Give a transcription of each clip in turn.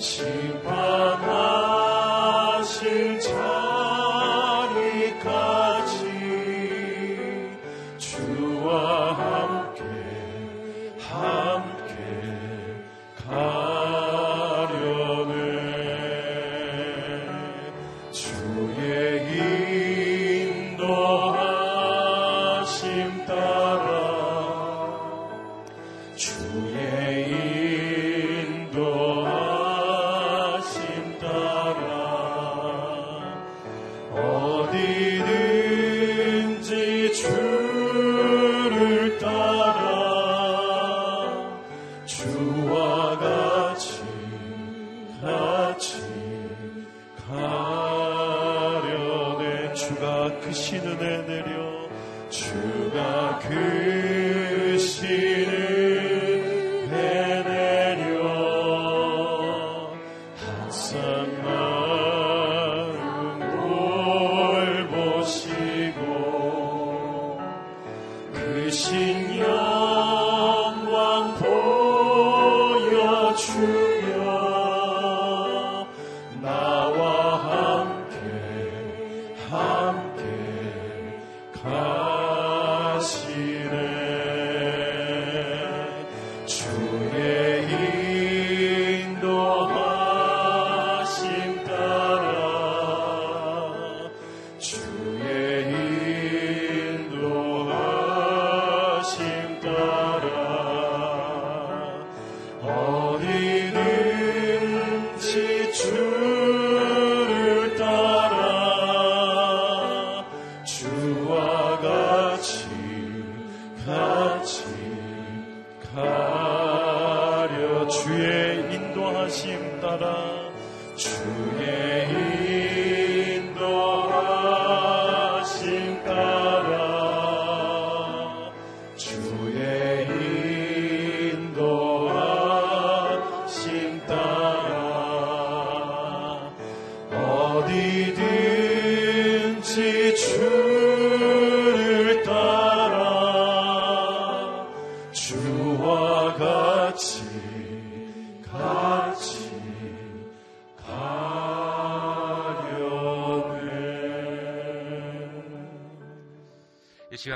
是。 주의 인도하심 따라 주의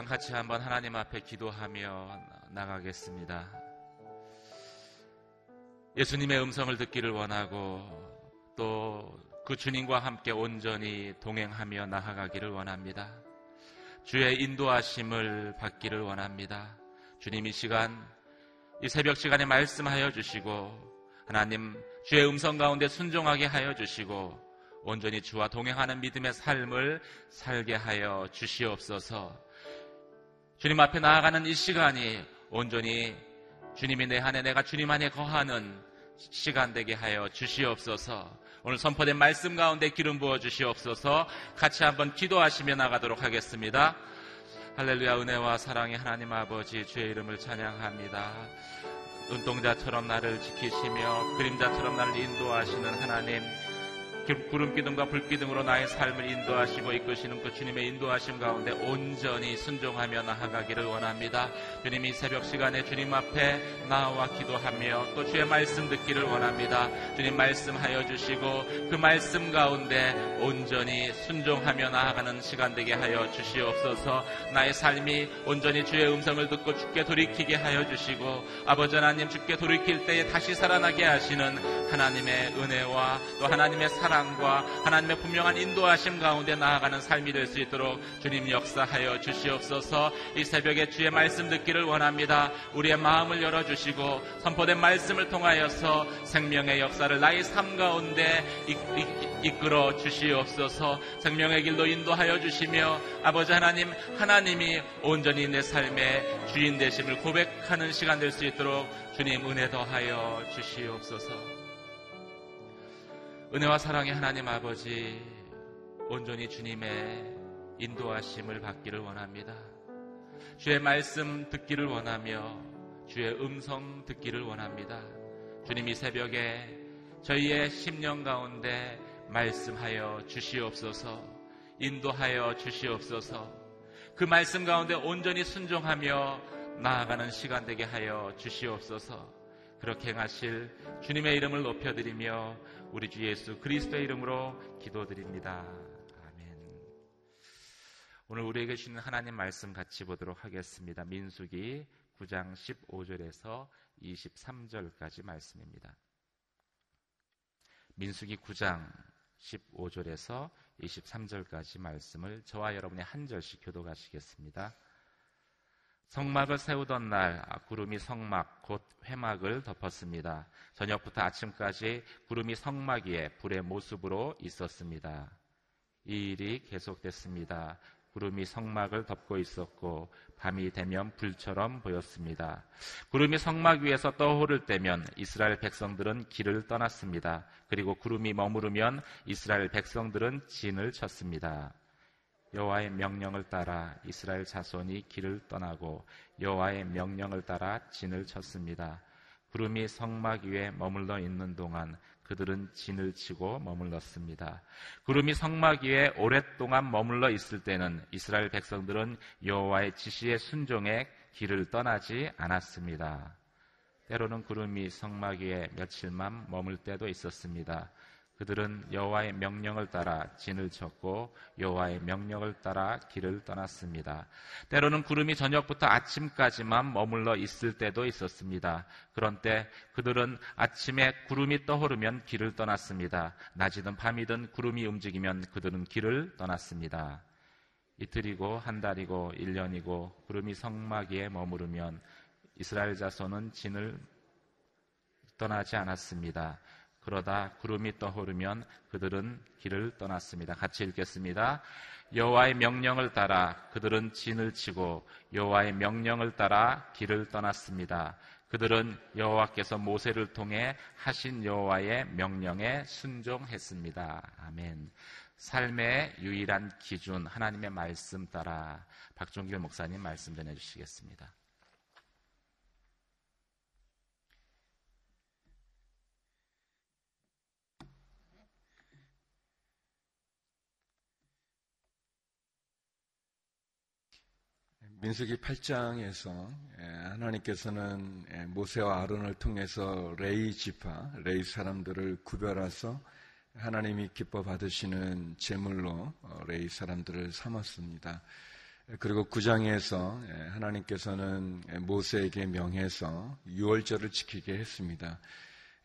시간 같이 한번 하나님 앞에 기도하며 나가겠습니다. 예수님의 음성을 듣기를 원하고 또 그 주님과 함께 온전히 동행하며 나아가기를 원합니다. 주의 인도하심을 받기를 원합니다. 주님 이 시간, 이 새벽 시간에 말씀하여 주시고, 하나님, 주의 음성 가운데 순종하게 하여 주시고, 온전히 주와 동행하는 믿음의 삶을 살게 하여 주시옵소서. 주님 앞에 나아가는 이 시간이 온전히 주님이 내 안에 내가 주님 안에 거하는 시간 되게 하여 주시옵소서. 오늘 선포된 말씀 가운데 기름 부어 주시옵소서. 같이 한번 기도하시며 나가도록 하겠습니다. 할렐루야 은혜와 사랑의 하나님 아버지 주의 이름을 찬양합니다. 눈동자처럼 나를 지키시며 그림자처럼 나를 인도하시는 하나님 구름 기둥과 불 기둥으로 나의 삶을 인도하시고 이끄시는 그 주님의 인도하심 가운데 온전히 순종하며 나아가기를 원합니다. 주님 이 새벽 시간에 주님 앞에 나와 기도하며 또 주의 말씀 듣기를 원합니다. 주님 말씀하여 주시고 그 말씀 가운데 온전히 순종하며 나아가는 시간 되게 하여 주시옵소서. 나의 삶이 온전히 주의 음성을 듣고 주께 돌이키게 하여 주시고 아버지 하나님 주께 돌이킬 때에 다시 살아나게 하시는 하나님의 은혜와 또 하나님의 사랑 사랑과 하나님의 분명한 인도하심 가운데 나아가는 삶이 될 수 있도록 주님 역사하여 주시옵소서 이 새벽에 주의 말씀 듣기를 원합니다. 우리의 마음을 열어주시고 선포된 말씀을 통하여서 생명의 역사를 나의 삶 가운데 이끌어 주시옵소서 생명의 길로 인도하여 주시며 아버지 하나님 하나님이 온전히 내 삶의 주인 되심을 고백하는 시간 될 수 있도록 주님 은혜 더하여 주시옵소서. 은혜와 사랑의 하나님 아버지 온전히 주님의 인도하심을 받기를 원합니다. 주의 말씀 듣기를 원하며 주의 음성 듣기를 원합니다. 주님 이 새벽에 저희의 심령 가운데 말씀하여 주시옵소서 인도하여 주시옵소서 그 말씀 가운데 온전히 순종하며 나아가는 시간 되게 하여 주시옵소서 그렇게 행하실 주님의 이름을 높여드리며 우리 주 예수 그리스도의 이름으로 기도드립니다. 아멘. 오늘 우리에게 주는 하나님 말씀 같이 보도록 하겠습니다. 민수기 9장 15절에서 23절까지 말씀입니다. 민수기 9장 15절에서 23절까지 말씀을 저와 여러분이 한 절씩 교도가시겠습니다. 성막을 세우던 날 구름이 성막 곧 회막을 덮었습니다. 저녁부터 아침까지 구름이 성막 위에 불의 모습으로 있었습니다. 이 일이 계속됐습니다. 구름이 성막을 덮고 있었고 밤이 되면 불처럼 보였습니다. 구름이 성막 위에서 떠오를 때면 이스라엘 백성들은 길을 떠났습니다. 그리고 구름이 머무르면 이스라엘 백성들은 진을 쳤습니다. 여호와의 명령을 따라 이스라엘 자손이 길을 떠나고 여호와의 명령을 따라 진을 쳤습니다. 구름이 성막 위에 머물러 있는 동안 그들은 진을 치고 머물렀습니다. 구름이 성막 위에 오랫동안 머물러 있을 때는 이스라엘 백성들은 여호와의 지시에 순종해 길을 떠나지 않았습니다. 때로는 구름이 성막 위에 며칠만 머물 때도 있었습니다. 그들은 여호와의 명령을 따라 진을 쳤고 여호와의 명령을 따라 길을 떠났습니다. 때로는 구름이 저녁부터 아침까지만 머물러 있을 때도 있었습니다. 그런 때 그들은 아침에 구름이 떠오르면 길을 떠났습니다. 낮이든 밤이든 구름이 움직이면 그들은 길을 떠났습니다. 이틀이고 한 달이고 1년이고 구름이 성막에 머무르면 이스라엘 자손은 진을 떠나지 않았습니다. 그러다 구름이 떠오르면 그들은 길을 떠났습니다. 같이 읽겠습니다. 여호와의 명령을 따라 그들은 진을 치고 여호와의 명령을 따라 길을 떠났습니다. 그들은 여호와께서 모세를 통해 하신 여호와의 명령에 순종했습니다. 아멘. 삶의 유일한 기준 하나님의 말씀 따라 박종길 목사님 말씀 전해 주시겠습니다. 민수기 8장에서 예, 하나님께서는 예, 모세와 아론을 통해서 레위 지파, 레위 사람들을 구별해서 하나님이 기뻐 받으시는 제물로 어, 레위 사람들을 삼았습니다. 그리고 9장에서 하나님께서는 모세에게 명해서 유월절을 지키게 했습니다.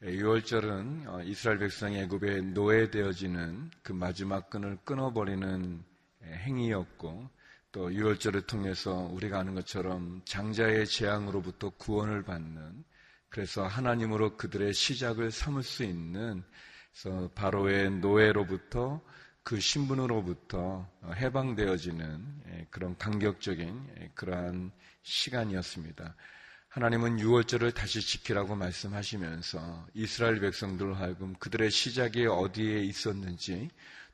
유월절은 어, 이스라엘 백성이 애굽에 노예되어지는 그 마지막 끈을 끊어버리는 행위였고 또 유월절을 통해서 우리가 아는 것처럼 장자의 재앙으로부터 구원을 받는 그래서 하나님으로 그들의 시작을 삼을 수 있는 그래서 바로의 노예로부터 그 신분으로부터 해방되어지는 예, 그런 감격적인 예, 그러한 시간이었습니다. 하나님은 유월절을 다시 지키라고 말씀하시면서 이스라엘 백성들 하여금 그들의 시작이 어디에 있었는지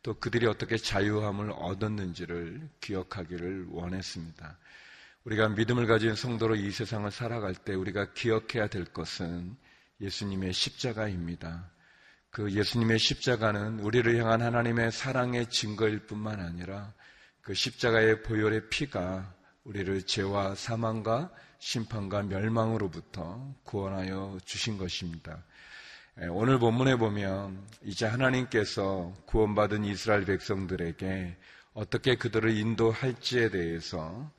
또 그들이 어떻게 자유함을 얻었는지를 기억하기를 원했습니다. 우리가 믿음을 가진 성도로 이 세상을 살아갈 때 우리가 기억해야 될 것은 예수님의 십자가입니다. 그 예수님의 십자가는 우리를 향한 하나님의 사랑의 증거일 뿐만 아니라 그 십자가의 보혈의 피가 우리를 죄와 사망과 심판과 멸망으로부터 구원하여 주신 것입니다. 오늘 본문에 보면 이제 하나님께서 구원받은 이스라엘 백성들에게 어떻게 그들을 인도할지에 대해서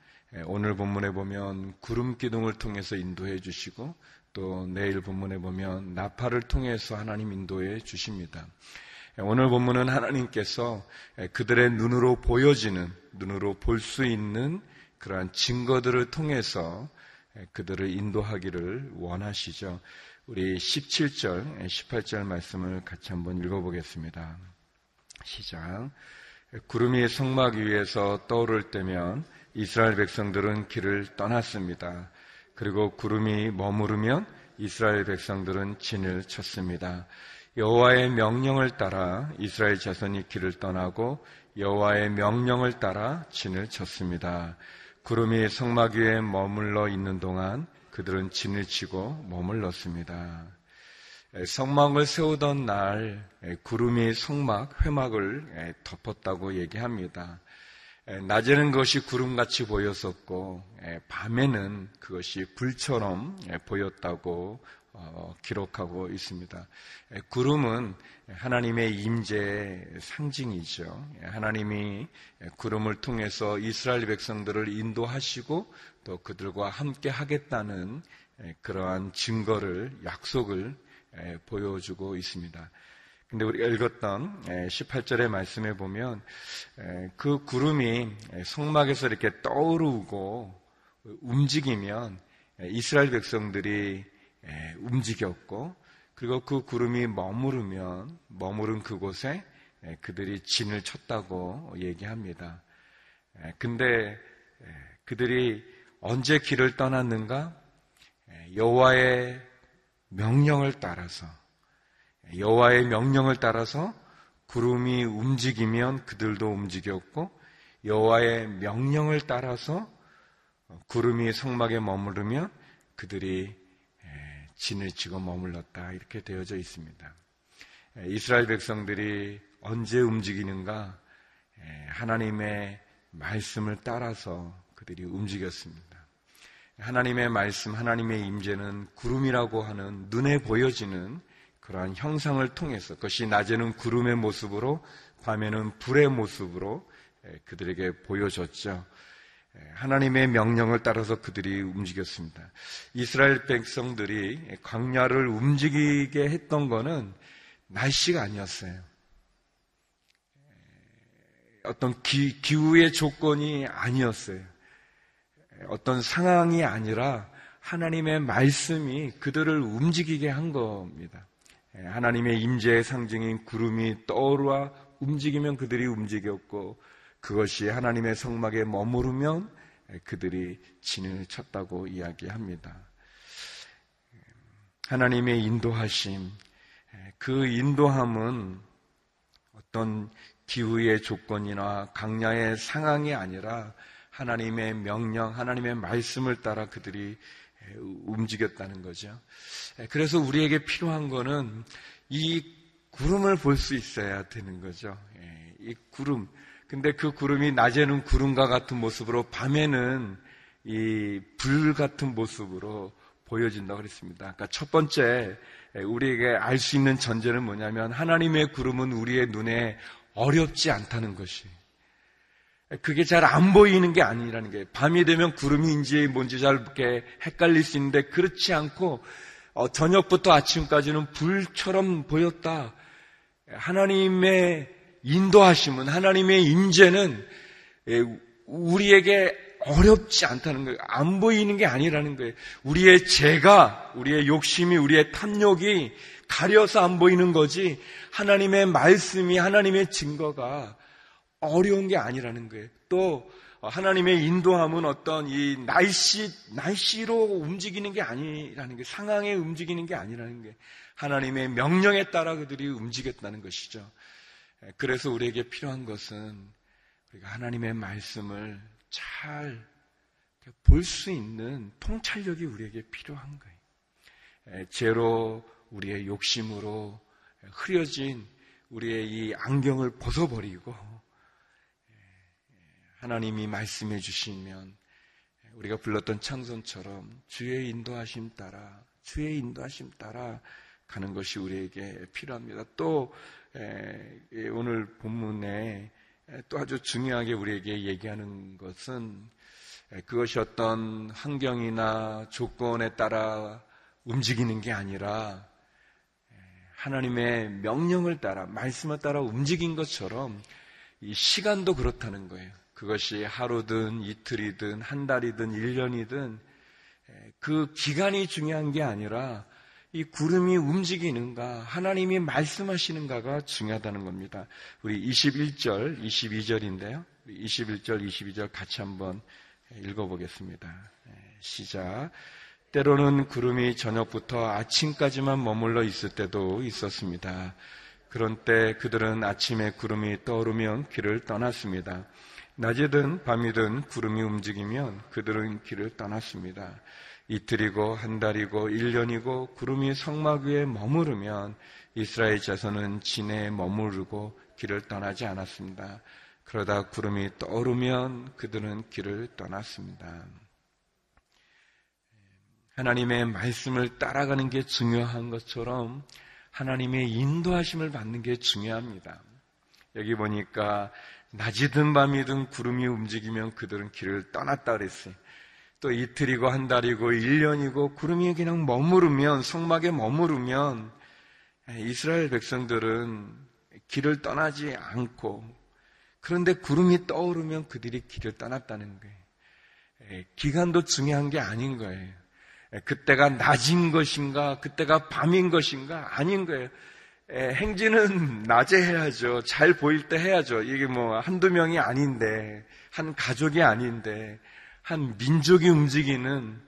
오늘 본문에 보면 구름 기둥을 통해서 인도해 주시고 또 내일 본문에 보면 나팔을 통해서 하나님 인도해 주십니다. 오늘 본문은 하나님께서 그들의 눈으로 보여지는, 눈으로 볼 수 있는 그러한 증거들을 통해서 그들을 인도하기를 원하시죠. 우리 17절, 18절 말씀을 같이 한번 읽어보겠습니다. 시작. 구름이 성막 위에서 떠오를 때면 이스라엘 백성들은 길을 떠났습니다. 그리고 구름이 머무르면 이스라엘 백성들은 진을 쳤습니다. 여호와의 명령을 따라 이스라엘 자손이 길을 떠나고 여호와의 명령을 따라 진을 쳤습니다. 구름이 성막 위에 머물러 있는 동안 그들은 진을 치고 머물렀습니다. 성막을 세우던 날 구름이 성막 회막을 덮었다고 얘기합니다. 낮에는 그것이 구름같이 보였었고 밤에는 그것이 불처럼 보였다고 어, 기록하고 있습니다. 구름은 하나님의 임재의 상징이죠. 하나님이 구름을 통해서 이스라엘 백성들을 인도하시고 또 그들과 함께 하겠다는 그러한 증거를 약속을 보여주고 있습니다. 근데 우리가 읽었던 18절의 말씀에 보면 그 구름이 성막에서 이렇게 떠오르고 움직이면 이스라엘 백성들이 움직였고 그리고 그 구름이 머무르면 머무른 그곳에 그들이 진을 쳤다고 얘기합니다. 근데 그들이 언제 길을 떠났는가? 여호와의 명령을 따라서 여호와의 명령을 따라서 구름이 움직이면 그들도 움직였고 여호와의 명령을 따라서 구름이 성막에 머무르면 그들이 진을 치고 머물렀다 이렇게 되어져 있습니다. 이스라엘 백성들이 언제 움직이는가 하나님의 말씀을 따라서 그들이 움직였습니다. 하나님의 말씀, 하나님의 임재는 구름이라고 하는 눈에 보여지는 그러한 형상을 통해서 그것이 낮에는 구름의 모습으로 밤에는 불의 모습으로 그들에게 보여졌죠. 하나님의 명령을 따라서 그들이 움직였습니다. 이스라엘 백성들이 광야를 움직이게 했던 것은 날씨가 아니었어요. 어떤 기, 기후의 조건이 아니었어요. 어떤 상황이 아니라 하나님의 말씀이 그들을 움직이게 한 겁니다. 예, 하나님의 임재의 상징인 구름이 떠오르와 움직이면 그들이 움직였고 그것이 하나님의 성막에 머무르면 그들이 진을 쳤다고 이야기합니다. 하나님의 인도하심, 그 인도함은 어떤 기후의 조건이나 강야의 상황이 아니라 하나님의 명령, 하나님의 말씀을 따라 그들이 움직였다는 거죠. 그래서 우리에게 필요한 거는 이 구름을 볼 수 있어야 되는 거죠. 예, 이 구름. 근데 그 구름이 낮에는 구름과 같은 모습으로 밤에는 이 불 같은 모습으로 보여진다고 그랬습니다. 그러니까 첫 번째 우리에게 알 수 있는 전제는 뭐냐면 하나님의 구름은 우리의 눈에 어렵지 않다는 것이. 그게 잘 안 보이는 게 아니라는 거예요. 밤이 되면 구름인지 뭔지 잘 이렇게 헷갈릴 수 있는데 그렇지 않고 어, 저녁부터 아침까지는 불처럼 보였다. 하나님의 인도하심은 하나님의 임재는 예, 우리에게 어렵지 않다는 거예요. 안 보이는 게 아니라는 거예요. 우리의 죄가, 우리의 욕심이, 우리의 탐욕이 가려서 안 보이는 거지 하나님의 말씀이 하나님의 증거가 어려운 게 아니라는 거예요. 또 하나님의 인도함은 어떤 이 날씨 날씨로 움직이는 게 아니라는 거예요. 상황에 움직이는 게 아니라는 게 하나님의 명령에 따라 그들이 움직였다는 것이죠. 그래서 우리에게 필요한 것은 우리가 하나님의 말씀을 잘 볼 수 있는 통찰력이 우리에게 필요한 거예요. 죄로 우리의 욕심으로 흐려진 우리의 이 안경을 벗어버리고 하나님이 말씀해 주시면 우리가 불렀던 창선처럼 주의 인도하심 따라 주의 인도하심 따라 가는 것이 우리에게 필요합니다. 또 오늘 본문에 또 아주 중요하게 우리에게 얘기하는 것은 그것이 어떤 환경이나 조건에 따라 움직이는 게 아니라 하나님의 명령을 따라 말씀을 따라 움직인 것처럼 이 시간도 그렇다는 거예요. 그것이 하루든 이틀이든 한 달이든 1년이든 그 기간이 중요한 게 아니라 이 구름이 움직이는가, 하나님이 말씀하시는가가 중요하다는 겁니다. 우리 21절, 22절인데요. 21절, 22절 같이 한번 읽어보겠습니다. 시작. 때로는 구름이 저녁부터 아침까지만 머물러 있을 때도 있었습니다. 그런 때 그들은 아침에 구름이 떠오르면 길을 떠났습니다. 낮이든 밤이든 구름이 움직이면 그들은 길을 떠났습니다. 이틀이고 한 달이고 1년이고 구름이 성막 위에 머무르면 이스라엘 자손은 진해에 머무르고 길을 떠나지 않았습니다. 그러다 구름이 떠오르면 그들은 길을 떠났습니다. 하나님의 말씀을 따라가는 게 중요한 것처럼 하나님의 인도하심을 받는 게 중요합니다. 여기 보니까 낮이든 밤이든 구름이 움직이면 그들은 길을 떠났다 그랬어요. 또 이틀이고 한 달이고 1년이고 구름이 그냥 머무르면 성막에 머무르면 이스라엘 백성들은 길을 떠나지 않고 그런데 구름이 떠오르면 그들이 길을 떠났다는 거예요. 기간도 중요한 게 아닌 거예요. 그때가 낮인 것인가, 그때가 밤인 것인가 아닌 거예요. 행진은 낮에 해야죠. 잘 보일 때 해야죠. 이게 뭐 한두 명이 아닌데, 한 가족이 아닌데, 한 민족이 움직이는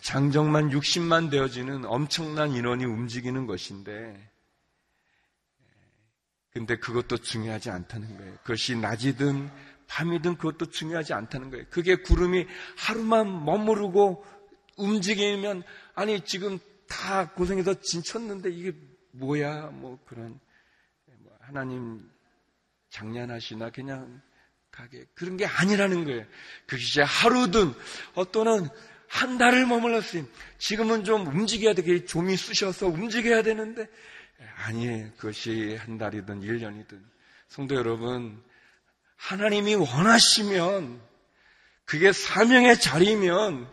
장정만 60만 되어지는 엄청난 인원이 움직이는 것인데, 근데 그것도 중요하지 않다는 거예요. 그것이 낮이든 밤이든 그것도 중요하지 않다는 거예요. 그게 구름이 하루만 머무르고 움직이면, 아니, 지금 다 고생해서 진쳤는데 이게 뭐야? 뭐 그런 뭐 하나님 장난하시나 그냥 가게 그런 게 아니라는 거예요. 그것이 하루든 어또는 한 달을 머물렀어요. 지금은 좀 움직여야 되게 좀이 쑤셔서 움직여야 되는데 아니에요. 그것이 한 달이든 1년이든 성도 여러분 하나님이 원하시면 그게 사명의 자리면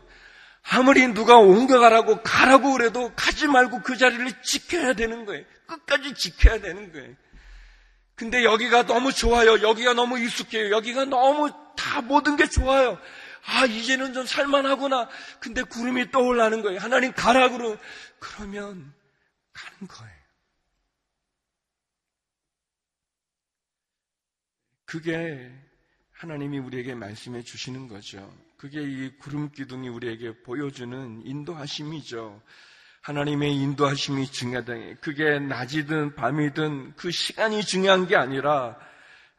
아무리 누가 옮겨가라고 가라고 그래도 가지 말고 그 자리를 지켜야 되는 거예요. 끝까지 지켜야 되는 거예요. 근데 여기가 너무 좋아요. 여기가 너무 익숙해요. 여기가 너무 다 모든 게 좋아요. 아, 이제는 좀 살만하구나. 근데 구름이 떠올라는 거예요. 하나님 가라 그러 그러면 가는 거예요. 그게 하나님이 우리에게 말씀해 주시는 거죠. 그게 이 구름 기둥이 우리에게 보여주는 인도하심이죠. 하나님의 인도하심이 중요하다. 그게 낮이든 밤이든 그 시간이 중요한 게 아니라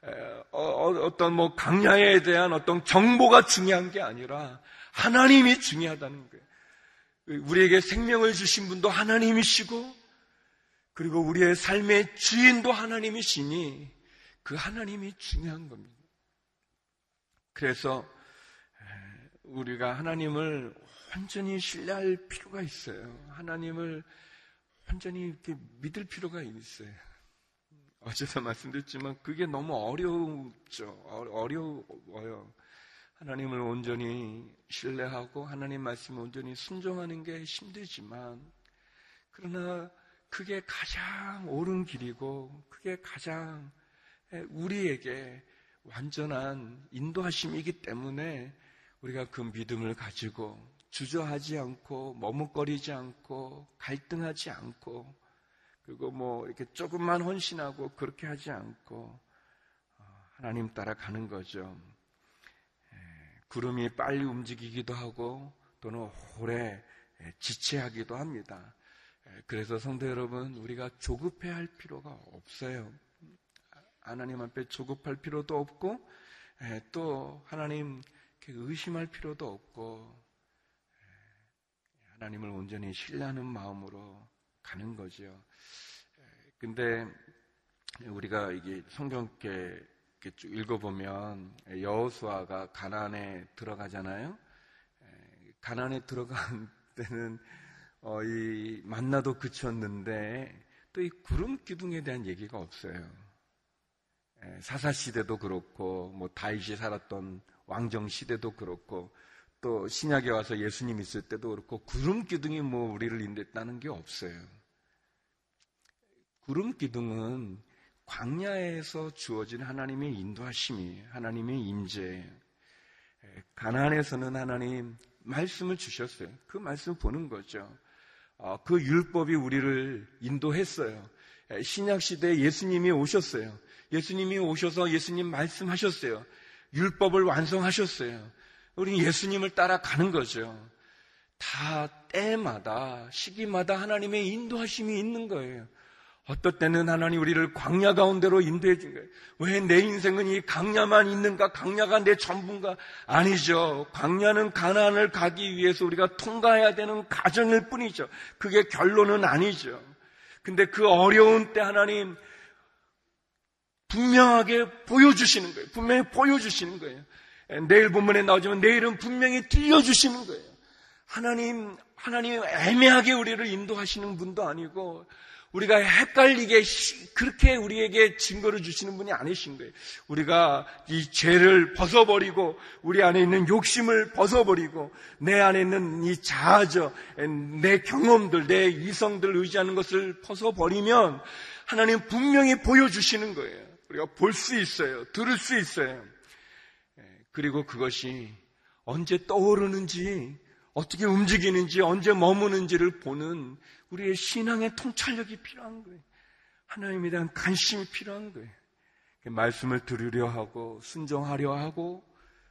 어, 어, 어떤 뭐 강야에 대한 어떤 정보가 중요한 게 아니라 하나님이 중요하다는 거예요. 우리에게 생명을 주신 분도 하나님이시고 그리고 우리의 삶의 주인도 하나님이시니 그 하나님이 중요한 겁니다. 그래서 우리가 하나님을 완전히 신뢰할 필요가 있어요. 하나님을 완전히 이렇게 믿을 필요가 있어요. 어제도 말씀드렸지만 그게 너무 어렵죠. 어, 어려워요. 하나님을 온전히 신뢰하고 하나님 말씀을 온전히 순종하는 게 힘들지만 그러나 그게 가장 옳은 길이고 그게 가장 우리에게 완전한 인도하심이기 때문에 우리가 그 믿음을 가지고 주저하지 않고 머뭇거리지 않고 갈등하지 않고 그리고 뭐 이렇게 조금만 헌신하고 그렇게 하지 않고 어, 하나님 따라 가는 거죠. 구름이 빨리 움직이기도 하고 또는 오래 지체하기도 합니다. 그래서 성도 여러분, 우리가 조급해 할 필요가 없어요. 하나님 앞에 조급할 필요도 없고, 또 하나님 의심할 필요도 없고, 하나님을 온전히 신뢰하는 마음으로 가는 거죠. 근데 우리가 이게 성경께 쭉 읽어보면 여호수아가 가나안에 들어가잖아요. 가나안에 들어간 때는 어, 이 만나도 그쳤는데 또 이 구름 기둥에 대한 얘기가 없어요. 사사 시대도 그렇고 뭐 다윗이 살았던 왕정 시대도 그렇고 또 신약에 와서 예수님 있을 때도 그렇고 구름 기둥이 뭐 우리를 인도했다는 게 없어요. 구름 기둥은 광야에서 주어진 하나님의 인도하심이 하나님의 임재. 가나안에서는 하나님 말씀을 주셨어요. 그 말씀 보는 거죠. 어, 그 율법이 우리를 인도했어요. 신약 시대에 예수님이 오셨어요. 예수님이 오셔서 예수님 말씀하셨어요. 율법을 완성하셨어요. 우리 예수님을 따라가는 거죠. 다 때마다 시기마다 하나님의 인도하심이 있는 거예요. 어떨 때는 하나님 우리를 광야 가운데로 인도해 준 거예요. 왜 내 인생은 이 광야만 있는가? 광야가 내 전부인가? 아니죠. 광야는 가나안을 가기 위해서 우리가 통과해야 되는 과정일 뿐이죠. 그게 결론은 아니죠. 근데 그 어려운 때 하나님 분명하게 보여주시는 거예요. 분명히 보여주시는 거예요. 내일 본문에 나오지만 내일은 분명히 들려주시는 거예요. 하나님, 하나님 애매하게 우리를 인도하시는 분도 아니고 우리가 헷갈리게 그렇게 우리에게 증거를 주시는 분이 아니신 거예요. 우리가 이 죄를 벗어버리고 우리 안에 있는 욕심을 벗어버리고 내 안에 있는 이 자아져 내 경험들, 내 이성들 의지하는 것을 벗어버리면 하나님 분명히 보여주시는 거예요. 우리가 볼 수 있어요. 들을 수 있어요. 예, 그리고 그것이 언제 떠오르는지 어떻게 움직이는지 언제 머무는지를 보는 우리의 신앙의 통찰력이 필요한 거예요. 하나님에 대한 관심이 필요한 거예요. 말씀을 들으려 하고 순종하려 하고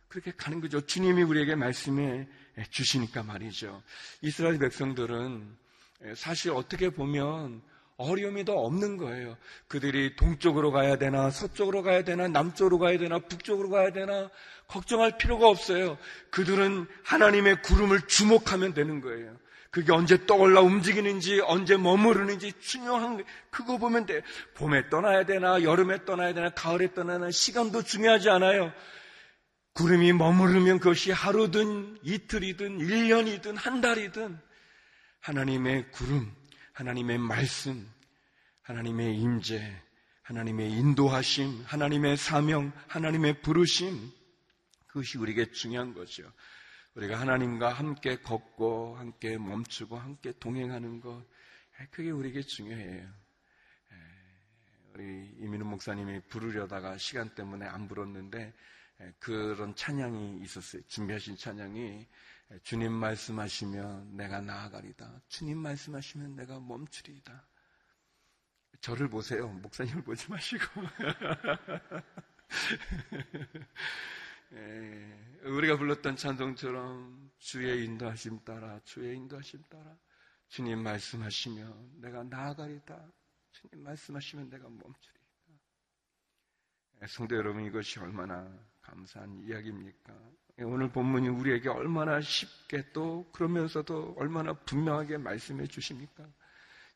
그렇게 가는 거죠. 주님이 우리에게 말씀해 주시니까 말이죠. 이스라엘 백성들은 사실 어떻게 보면 어려움이 더 없는 거예요. 그들이 동쪽으로 가야 되나, 서쪽으로 가야 되나, 남쪽으로 가야 되나, 북쪽으로 가야 되나, 걱정할 필요가 없어요. 그들은 하나님의 구름을 주목하면 되는 거예요. 그게 언제 떠올라 움직이는지, 언제 머무르는지 중요한 게, 그거 보면 돼. 봄에 떠나야 되나, 여름에 떠나야 되나, 가을에 떠나야 되나, 시간도 중요하지 않아요. 구름이 머무르면 그것이 하루든 이틀이든 1년이든 한 달이든 하나님의 구름, 하나님의 말씀, 하나님의 임재, 하나님의 인도하심, 하나님의 사명, 하나님의 부르심, 그것이 우리에게 중요한 거죠. 우리가 하나님과 함께 걷고 함께 멈추고 함께 동행하는 것 그게 우리에게 중요해요. 우리 이민우 목사님이 부르려다가 시간 때문에 안 불었는데 그런 찬양이 있었어요. 준비하신 찬양이 주님 말씀하시면 내가 나아가리다. 주님 말씀하시면 내가 멈추리다. 저를 보세요. 목사님을 보지 마시고. 예, 우리가 불렀던 찬송처럼 주의 인도하심 따라 주의 인도하심 따라 주님 말씀하시면 내가 나아가리다. 주님 말씀하시면 내가 멈추리다. 예, 성도 여러분 이것이 얼마나 감사한 이야기입니까? 예, 오늘 본문이 우리에게 얼마나 쉽게 또 그러면서도 얼마나 분명하게 말씀해 주십니까?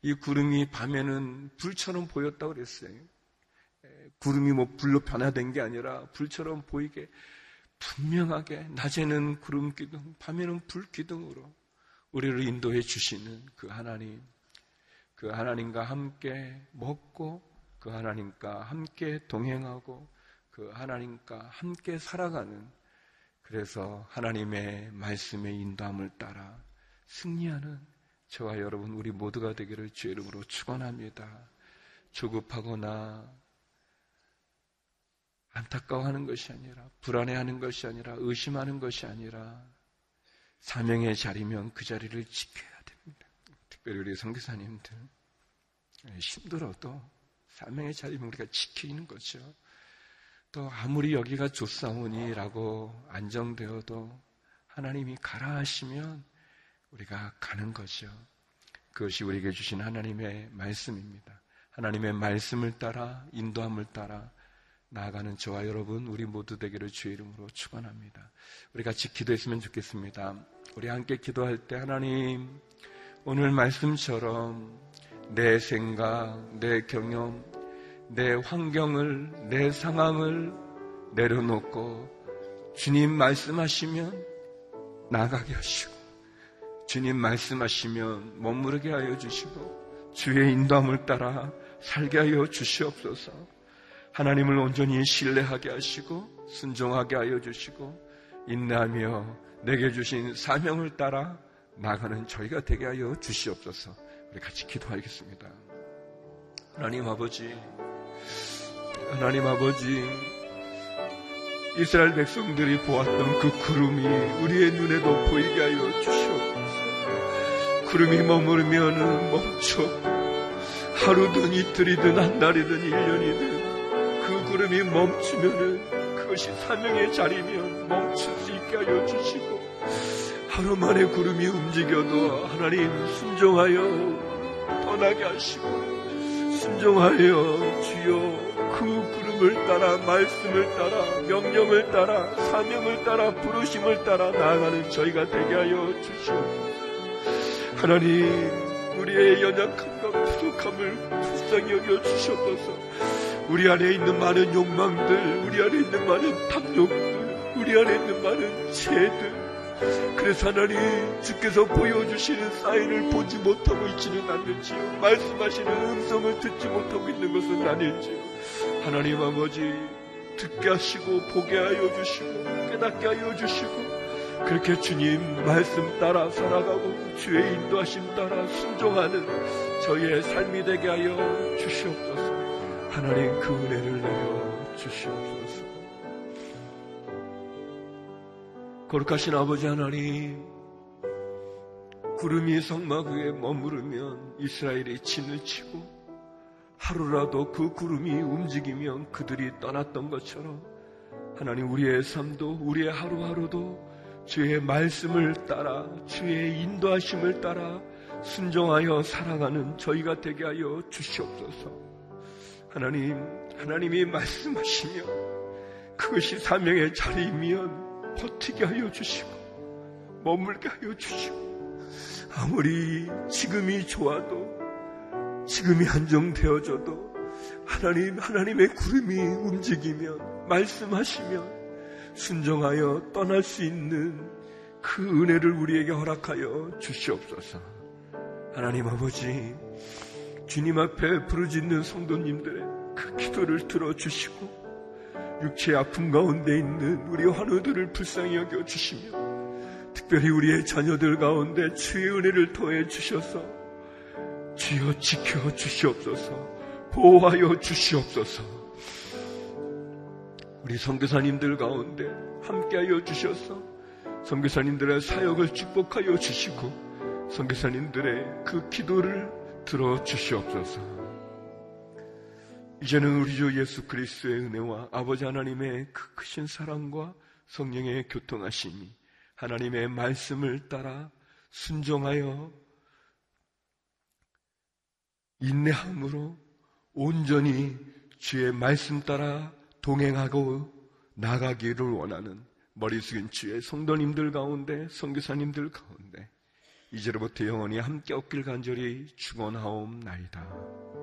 이 구름이 밤에는 불처럼 보였다고 그랬어요. 구름이 뭐 불로 변화된 게 아니라 불처럼 보이게 분명하게 낮에는 구름 기둥, 밤에는 불 기둥으로 우리를 인도해 주시는 그 하나님, 그 하나님과 함께 먹고 그 하나님과 함께 동행하고 그 하나님과 함께 살아가는 그래서 하나님의 말씀의 인도함을 따라 승리하는 저와 여러분 우리 모두가 되기를 주의 이름으로 축원합니다. 조급하거나 안타까워하는 것이 아니라 불안해하는 것이 아니라 의심하는 것이 아니라 사명의 자리면 그 자리를 지켜야 됩니다. 특별히 우리 성교사님들 힘들어도 사명의 자리면 우리가 지키는 거죠. 또 아무리 여기가 좋사오니라고 안정되어도 하나님이 가라 하시면 우리가 가는 거죠. 그것이 우리에게 주신 하나님의 말씀입니다. 하나님의 말씀을 따라 인도함을 따라 나아가는 저와 여러분 우리 모두 되기를 주의 이름으로 축원합니다. 우리 같이 기도했으면 좋겠습니다. 우리 함께 기도할 때 하나님 오늘 말씀처럼 내 생각, 내 경험, 내 환경을, 내 상황을 내려놓고 주님 말씀하시면 나가게 하시고 주님 말씀하시면 머무르게 하여 주시고 주의 인도함을 따라 살게 하여 주시옵소서. 하나님을 온전히 신뢰하게 하시고 순종하게 하여 주시고 인내하며 내게 주신 사명을 따라 나가는 저희가 되게 하여 주시옵소서. 우리 같이 기도하겠습니다. 하나님 아버지, 하나님 아버지, 이스라엘 백성들이 보았던 그 구름이 우리의 눈에도 보이게 하여 주시옵소서. 구름이 머무르면 멈춰 하루든 이틀이든 한 달이든 일년이든 그 구름이 멈추면은 그것이 사명의 자리면 멈출 수 있게 하여 주시고 하루 만에 구름이 움직여도 하나님 순종하여 떠나게 하시고 순종하여 주여 그 구름을 따라 말씀을 따라 명령을 따라 사명을 따라 부르심을 따라 나아가는 저희가 되게 하여 주시옵소서. 하나님 우리의 연약함과 부족함을 불쌍히 여겨 주시옵소서. 우리 안에 있는 많은 욕망들 우리 안에 있는 많은 탐욕들 우리 안에 있는 많은 죄들 그래서 하나님 주께서 보여주시는 사인을 보지 못하고 있지는 않는지요. 말씀하시는 음성을 듣지 못하고 있는 것은 아닐지요. 하나님 아버지 듣게 하시고 보게 하여 주시고 깨닫게 하여 주시고 그렇게 주님 말씀 따라 살아가고 주의 인도하심 따라 순종하는 저희의 삶이 되게 하여 주시옵소서. 하나님 그 은혜를 내려 주시옵소서 거룩하신 아버지 하나님, 구름이 성막 위에 머무르면 이스라엘이 진을 치고 하루라도 그 구름이 움직이면 그들이 떠났던 것처럼 하나님 우리의 삶도 우리의 하루하루도 주의 말씀을 따라 주의 인도하심을 따라 순종하여 살아가는 저희가 되게 하여 주시옵소서. 하나님, 하나님이 말씀하시며 그것이 사명의 자리이면 버티게 하여 주시고 머물게 하여 주시고 아무리 지금이 좋아도 지금이 안정되어져도 하나님 하나님의 구름이 움직이면 말씀하시면 순종하여 떠날 수 있는 그 은혜를 우리에게 허락하여 주시옵소서. 하나님 아버지 주님 앞에 부르짖는 성도님들의 그 기도를 들어주시고 육체의 아픔 가운데 있는 우리 환우들을 불쌍히 여겨 주시며 특별히 우리의 자녀들 가운데 주의 은혜를 더해 주셔서 주여 지켜 주시옵소서 보호하여 주시옵소서 우리 선교사님들 가운데 함께하여 주셔서 선교사님들의 사역을 축복하여 주시고 선교사님들의 그 기도를 들어 주시옵소서. 이제는 우리 주 예수 그리스도의 은혜와 아버지 하나님의 그 크신 사랑과 성령의 교통하심이 하나님의 말씀을 따라 순종하여 인내함으로 온전히 주의 말씀 따라 동행하고 나가기를 원하는 머리 숙인 주의 성도님들 가운데 성교사님들 가운데 이제로부터 영원히 함께 없길 간절히 축원하옵나이다.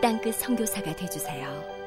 땅끝 성교사가 되주세요